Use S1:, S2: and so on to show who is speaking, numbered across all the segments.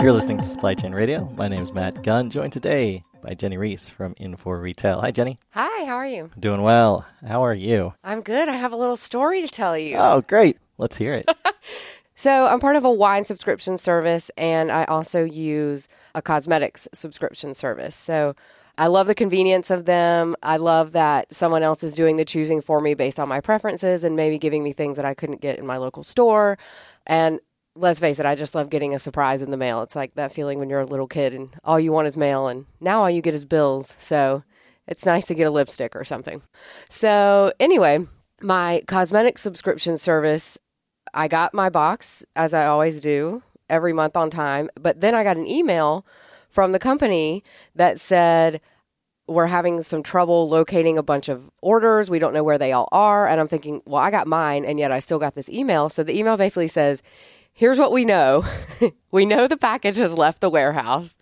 S1: You're listening to Supply Chain Radio. My name is Matt Gunn, joined today by Jenny Reese from Infor Retail. Hi, Jenny.
S2: Hi, how are you?
S1: Doing well. How are you?
S2: I'm good. I have a little story to tell you.
S1: Oh, great. Let's hear it.
S2: So, I'm part of a wine subscription service and I also use a cosmetics subscription service. So, I love the convenience of them. I love that someone else is doing the choosing for me based on my preferences and maybe giving me things that I couldn't get in my local store. And let's face it, I just love getting a surprise in the mail. It's like that feeling when you're a little kid and all you want is mail, and now all you get is bills. So it's nice to get a lipstick or something. So, anyway, my cosmetic subscription service, I got my box as I always do every month on time, but then I got an email from the company that said, we're having some trouble locating a bunch of orders. We don't know where they all are. And I'm thinking, well, I got mine, and yet I still got this email. So the email basically says, here's what we know we know the package has left the warehouse.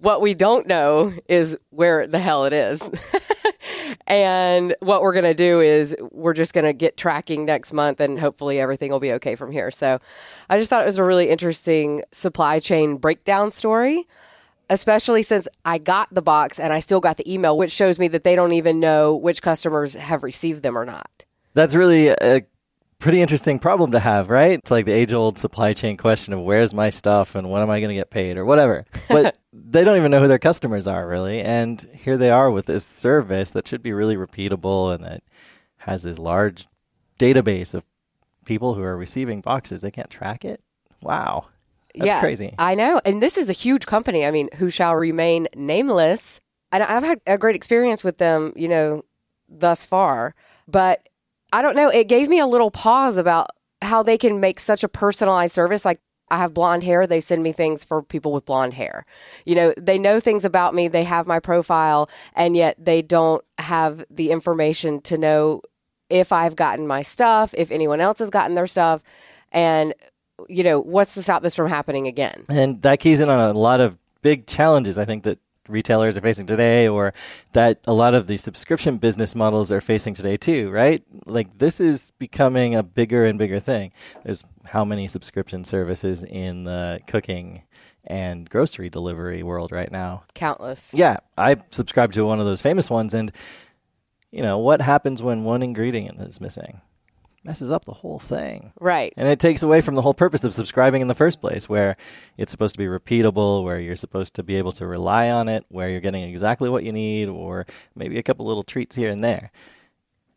S2: What we don't know is where the hell it is. and what we're going to do is we're just going to get tracking next month and hopefully everything will be okay from here. So I just thought it was a really interesting supply chain breakdown story, especially since I got the box and I still got the email, which shows me that they don't even know which customers have received them or not.
S1: That's really a pretty interesting problem to have, right? It's like the age old supply chain question of where's my stuff and when am I going to get paid or whatever. But they don't even know who their customers are really. And here they are with this service that should be really repeatable and that has this large database of people who are receiving boxes. They can't track it. Wow. That's
S2: yeah,
S1: crazy.
S2: I know. And this is a huge company. I mean, who shall remain nameless. And I've had a great experience with them, you know, thus far. But I don't know. It gave me a little pause about how they can make such a personalized service. Like I have blonde hair. They send me things for people with blonde hair. You know, they know things about me. They have my profile and yet they don't have the information to know if I've gotten my stuff, if anyone else has gotten their stuff. And, you know, what's to stop this from happening again?
S1: And that keys in on a lot of big challenges, I think, that retailers are facing today or that a lot of the subscription business models are facing today too, right? Like this is becoming a bigger and bigger thing. There's how many subscription services in the cooking and grocery delivery world right now?
S2: Countless.
S1: Yeah, I subscribe to one of those famous ones and you know, what happens when one ingredient is missing? Messes up the whole thing.
S2: Right.
S1: And it takes away from the whole purpose of subscribing in the first place, where it's supposed to be repeatable, where you're supposed to be able to rely on it, where you're getting exactly what you need, or maybe a couple little treats here and there.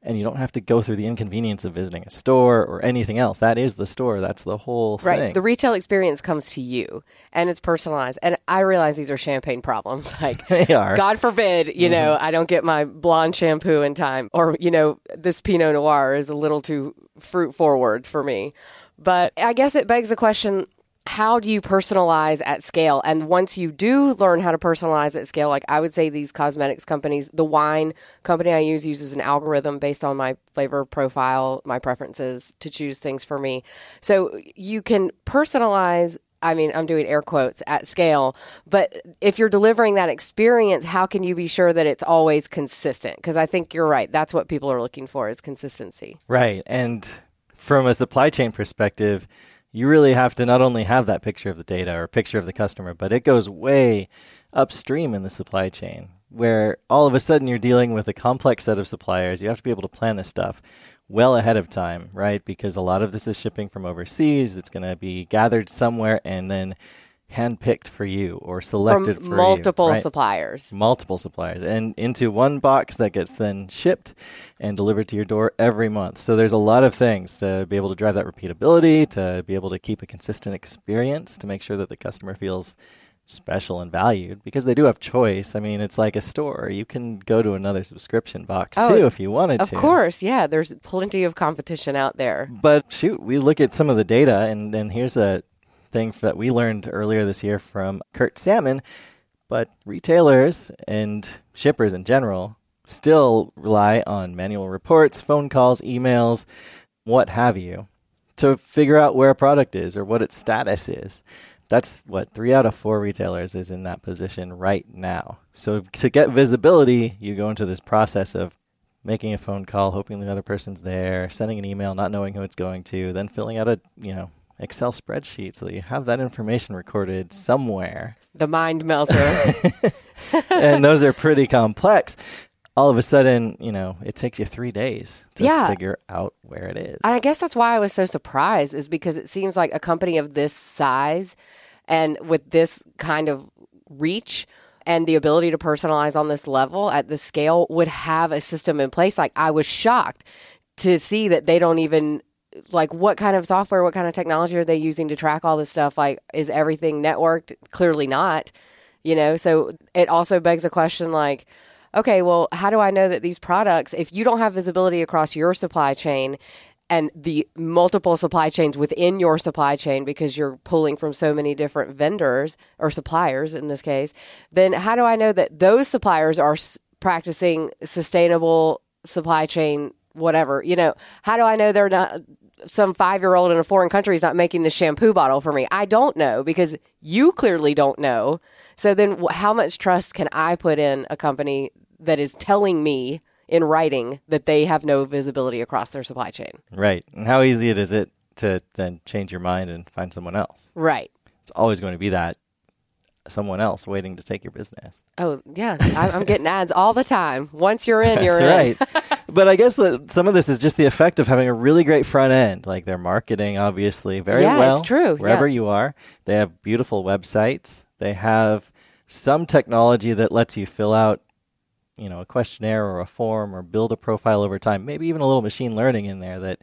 S1: And you don't have to go through the inconvenience of visiting a store or anything else. That is the store. That's the whole thing.
S2: right.
S1: thing.
S2: The retail experience comes to you and it's personalized. And I realize these are champagne problems. Like,
S1: they are.
S2: God forbid, you mm-hmm. know, I don't get my blonde shampoo in time, or, you know, this Pinot Noir is a little too fruit forward for me. But I guess it begs the question how do you personalize at scale? And once you do learn how to personalize at scale, like I would say these cosmetics companies, the wine company I use uses an algorithm based on my flavor profile, my preferences to choose things for me. So you can personalize I mean, I'm doing air quotes at scale, but if you're delivering that experience, how can you be sure that it's always consistent? Because I think you're right. That's what people are looking for is consistency.
S1: Right. And from a supply chain perspective, you really have to not only have that picture of the data or picture of the customer, but it goes way upstream in the supply chain where all of a sudden you're dealing with a complex set of suppliers. You have to be able to plan this stuff well ahead of time, right? Because a lot of this is shipping from overseas. It's going to be gathered somewhere and then handpicked for you or selected
S2: from
S1: for
S2: multiple
S1: you, right?
S2: suppliers.
S1: Multiple suppliers and into one box that gets then shipped and delivered to your door every month. So there's a lot of things to be able to drive that repeatability, to be able to keep a consistent experience, to make sure that the customer feels special and valued because they do have choice. I mean, it's like a store. You can go to another subscription box oh, too if you wanted
S2: of
S1: to.
S2: Of course, yeah. There's plenty of competition out there.
S1: But shoot, we look at some of the data, and, and here's a thing that we learned earlier this year from Kurt Salmon. But retailers and shippers in general still rely on manual reports, phone calls, emails, what have you, to figure out where a product is or what its status is. That's what three out of four retailers is in that position right now. So to get visibility, you go into this process of making a phone call, hoping the other person's there, sending an email, not knowing who it's going to, then filling out a you know Excel spreadsheet so that you have that information recorded mm-hmm. somewhere.
S2: The mind melter.
S1: and those are pretty complex. All of a sudden, you know, it takes you three days to
S2: Yeah.
S1: figure out where it is.
S2: I guess that's why I was so surprised, is because it seems like a company of this size and with this kind of reach and the ability to personalize on this level at this scale would have a system in place. Like, I was shocked to see that they don't even. Like, what kind of software, what kind of technology are they using to track all this stuff? Like, is everything networked? Clearly not, you know? So it also begs a question like, okay, well, how do I know that these products, if you don't have visibility across your supply chain and the multiple supply chains within your supply chain because you're pulling from so many different vendors or suppliers in this case, then how do I know that those suppliers are s- practicing sustainable supply chain, whatever? You know, how do I know they're not? Some five year old in a foreign country is not making the shampoo bottle for me. I don't know because you clearly don't know. So then, how much trust can I put in a company that is telling me in writing that they have no visibility across their supply chain?
S1: right. And how easy it is it to then change your mind and find someone else?
S2: Right.
S1: It's always going to be that someone else waiting to take your business.
S2: Oh, yeah. I- I'm getting ads all the time. Once you're in, you're
S1: That's
S2: in.
S1: right. But I guess what, some of this is just the effect of having a really great front end. Like their marketing, obviously, very
S2: Yeah,
S1: well.
S2: it's true.
S1: Wherever
S2: Yeah.
S1: you are, they have beautiful websites. They have some technology that lets you fill out, you know, a questionnaire or a form or build a profile over time. Maybe even a little machine learning in there that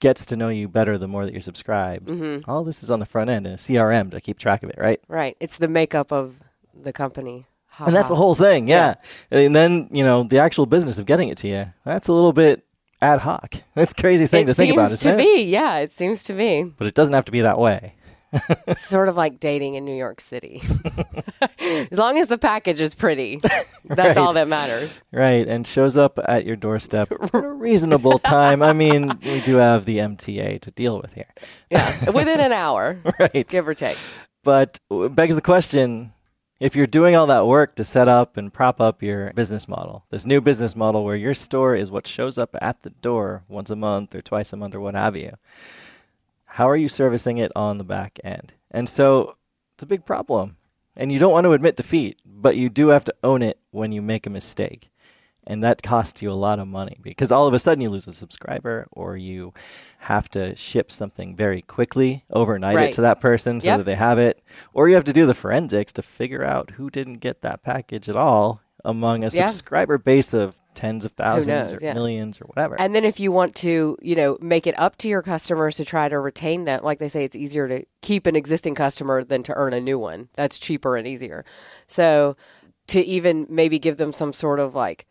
S1: gets to know you better the more that you're subscribed.
S2: Mm-hmm.
S1: All this is on the front end and a CRM to keep track of it, right?
S2: Right. It's the makeup of the company.
S1: And that's the whole thing, yeah. And then, you know, the actual business of getting it to you, that's a little bit ad hoc. That's a crazy thing
S2: It
S1: to think about,
S2: It
S1: seems
S2: to be. Yeah, it seems to be.
S1: But it doesn't have to be that way.
S2: It's sort of like dating in New York City. as long as the package is pretty, that's all that matters.
S1: Right. And shows up at your doorstep at a reasonable time. I mean, we do have the MTA to deal with here.
S2: Yeah, within an hour,
S1: Right.
S2: give or take.
S1: But uh, begs the question if you're doing all that work to set up and prop up your business model, this new business model where your store is what shows up at the door once a month or twice a month or what have you, how are you servicing it on the back end? And so it's a big problem. And you don't want to admit defeat, but you do have to own it when you make a mistake. And that costs you a lot of money because all of a sudden you lose a subscriber or you have to ship something very quickly, overnight
S2: Right.
S1: it to that person so
S2: Yep.
S1: that they have it. Or you have to do the forensics to figure out who didn't get that package at all among a
S2: Yeah.
S1: subscriber base of tens of thousands
S2: knows,
S1: or
S2: yeah.
S1: millions or whatever.
S2: And then if you want to, you know, make it up to your customers to try to retain them, like they say, it's easier to keep an existing customer than to earn a new one. That's cheaper and easier. So to even maybe give them some sort of like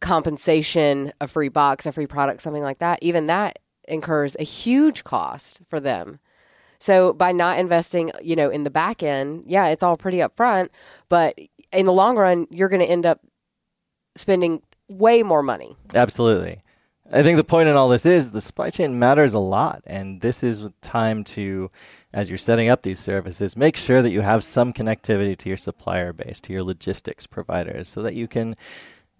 S2: compensation, a free box, a free product, something like that, even that incurs a huge cost for them. So by not investing, you know, in the back end, yeah, it's all pretty upfront, but in the long run, you're going to end up spending way more money.
S1: Absolutely. I think the point in all this is the supply chain matters a lot. And this is time to, as you're setting up these services, make sure that you have some connectivity to your supplier base, to your logistics providers, so that you can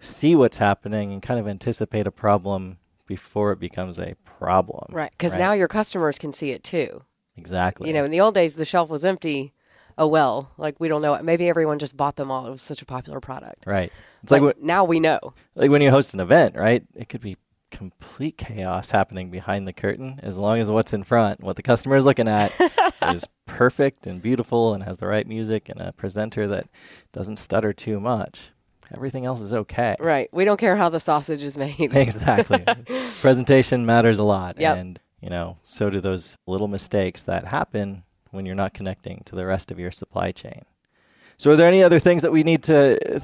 S1: see what's happening and kind of anticipate a problem before it becomes a problem.
S2: Right. Because now your customers can see it too.
S1: Exactly.
S2: You know, in the old days, the shelf was empty. Oh, well, like we don't know. Maybe everyone just bought them all. It was such a popular product.
S1: right. It's
S2: But
S1: like when,
S2: now we know.
S1: like when you host an event, right? It could be complete chaos happening behind the curtain as long as what's in front, what the customer is looking at, is perfect and beautiful and has the right music and a presenter that doesn't stutter too much. Everything else is okay.
S2: Right. We don't care how the sausage is made.
S1: Exactly. Presentation matters a lot.
S2: Yep.
S1: And, you know, so do those little mistakes that happen when you're not connecting to the rest of your supply chain. So, are there any other things that we need to uh,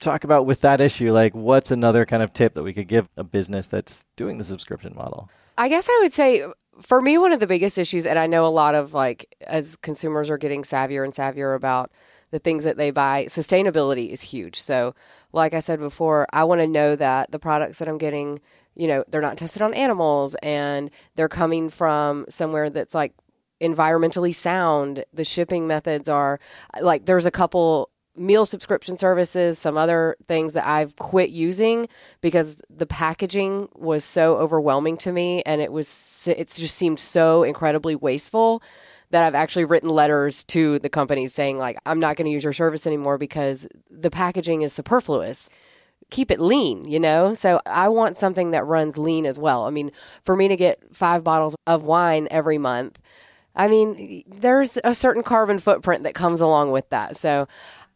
S1: talk about with that issue? Like, what's another kind of tip that we could give a business that's doing the subscription model?
S2: I guess I would say for me, one of the biggest issues, and I know a lot of like as consumers are getting savvier and savvier about the things that they buy, sustainability is huge. So, like I said before, I want to know that the products that I'm getting, you know, they're not tested on animals and they're coming from somewhere that's like environmentally sound. The shipping methods are like there's a couple meal subscription services, some other things that I've quit using because the packaging was so overwhelming to me and it was it just seemed so incredibly wasteful that I've actually written letters to the companies saying like I'm not going to use your service anymore because the packaging is superfluous. Keep it lean, you know? So I want something that runs lean as well. I mean, for me to get 5 bottles of wine every month, I mean, there's a certain carbon footprint that comes along with that. So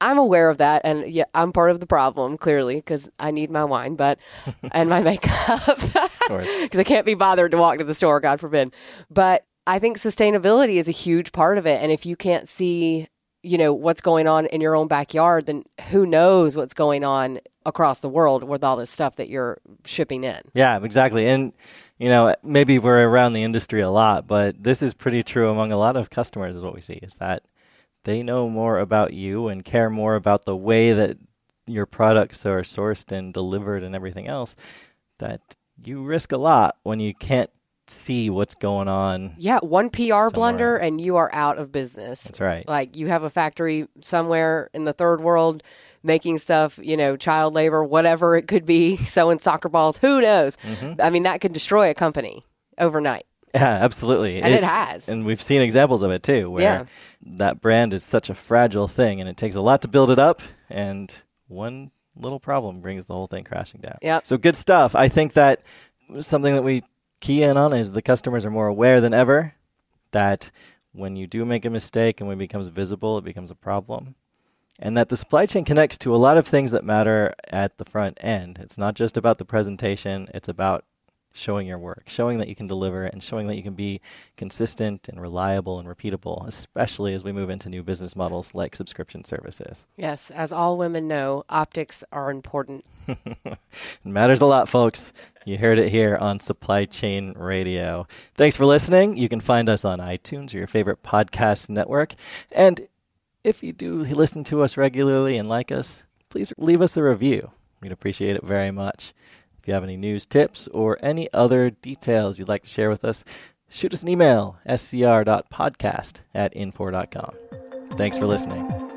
S2: I'm aware of that, and yeah, I'm part of the problem clearly because I need my wine, but and my makeup because I can't be bothered to walk to the store, God forbid. But I think sustainability is a huge part of it, and if you can't see, you know, what's going on in your own backyard, then who knows what's going on across the world with all this stuff that you're shipping in?
S1: Yeah, exactly, and you know, maybe we're around the industry a lot, but this is pretty true among a lot of customers. Is what we see is that they know more about you and care more about the way that your products are sourced and delivered and everything else that you risk a lot when you can't see what's going on.
S2: Yeah, one PR blunder and you are out of business.
S1: That's right.
S2: Like you have a factory somewhere in the third world making stuff, you know, child labor, whatever it could be, sewing soccer balls, who knows? Mm-hmm. I mean, that could destroy a company overnight.
S1: Yeah, absolutely.
S2: And it, it, has.
S1: And we've seen examples of it too, where yeah. that brand is such a fragile thing and it takes a lot to build it up. And one little problem brings the whole thing crashing down.
S2: Yeah.
S1: So good stuff. I think that something that we key in on is the customers are more aware than ever that when you do make a mistake and when it becomes visible, it becomes a problem. And that the supply chain connects to a lot of things that matter at the front end. It's not just about the presentation, it's about showing your work, showing that you can deliver, and showing that you can be consistent and reliable and repeatable, especially as we move into new business models like subscription services.
S2: Yes, as all women know, optics are important.
S1: it matters a lot, folks. You heard it here on Supply Chain Radio. Thanks for listening. You can find us on iTunes or your favorite podcast network. And if you do listen to us regularly and like us, please leave us a review. We'd appreciate it very much If you have any news, tips, or any other details you'd like to share with us, shoot us an email, scr.podcast at infor.com. Thanks for listening.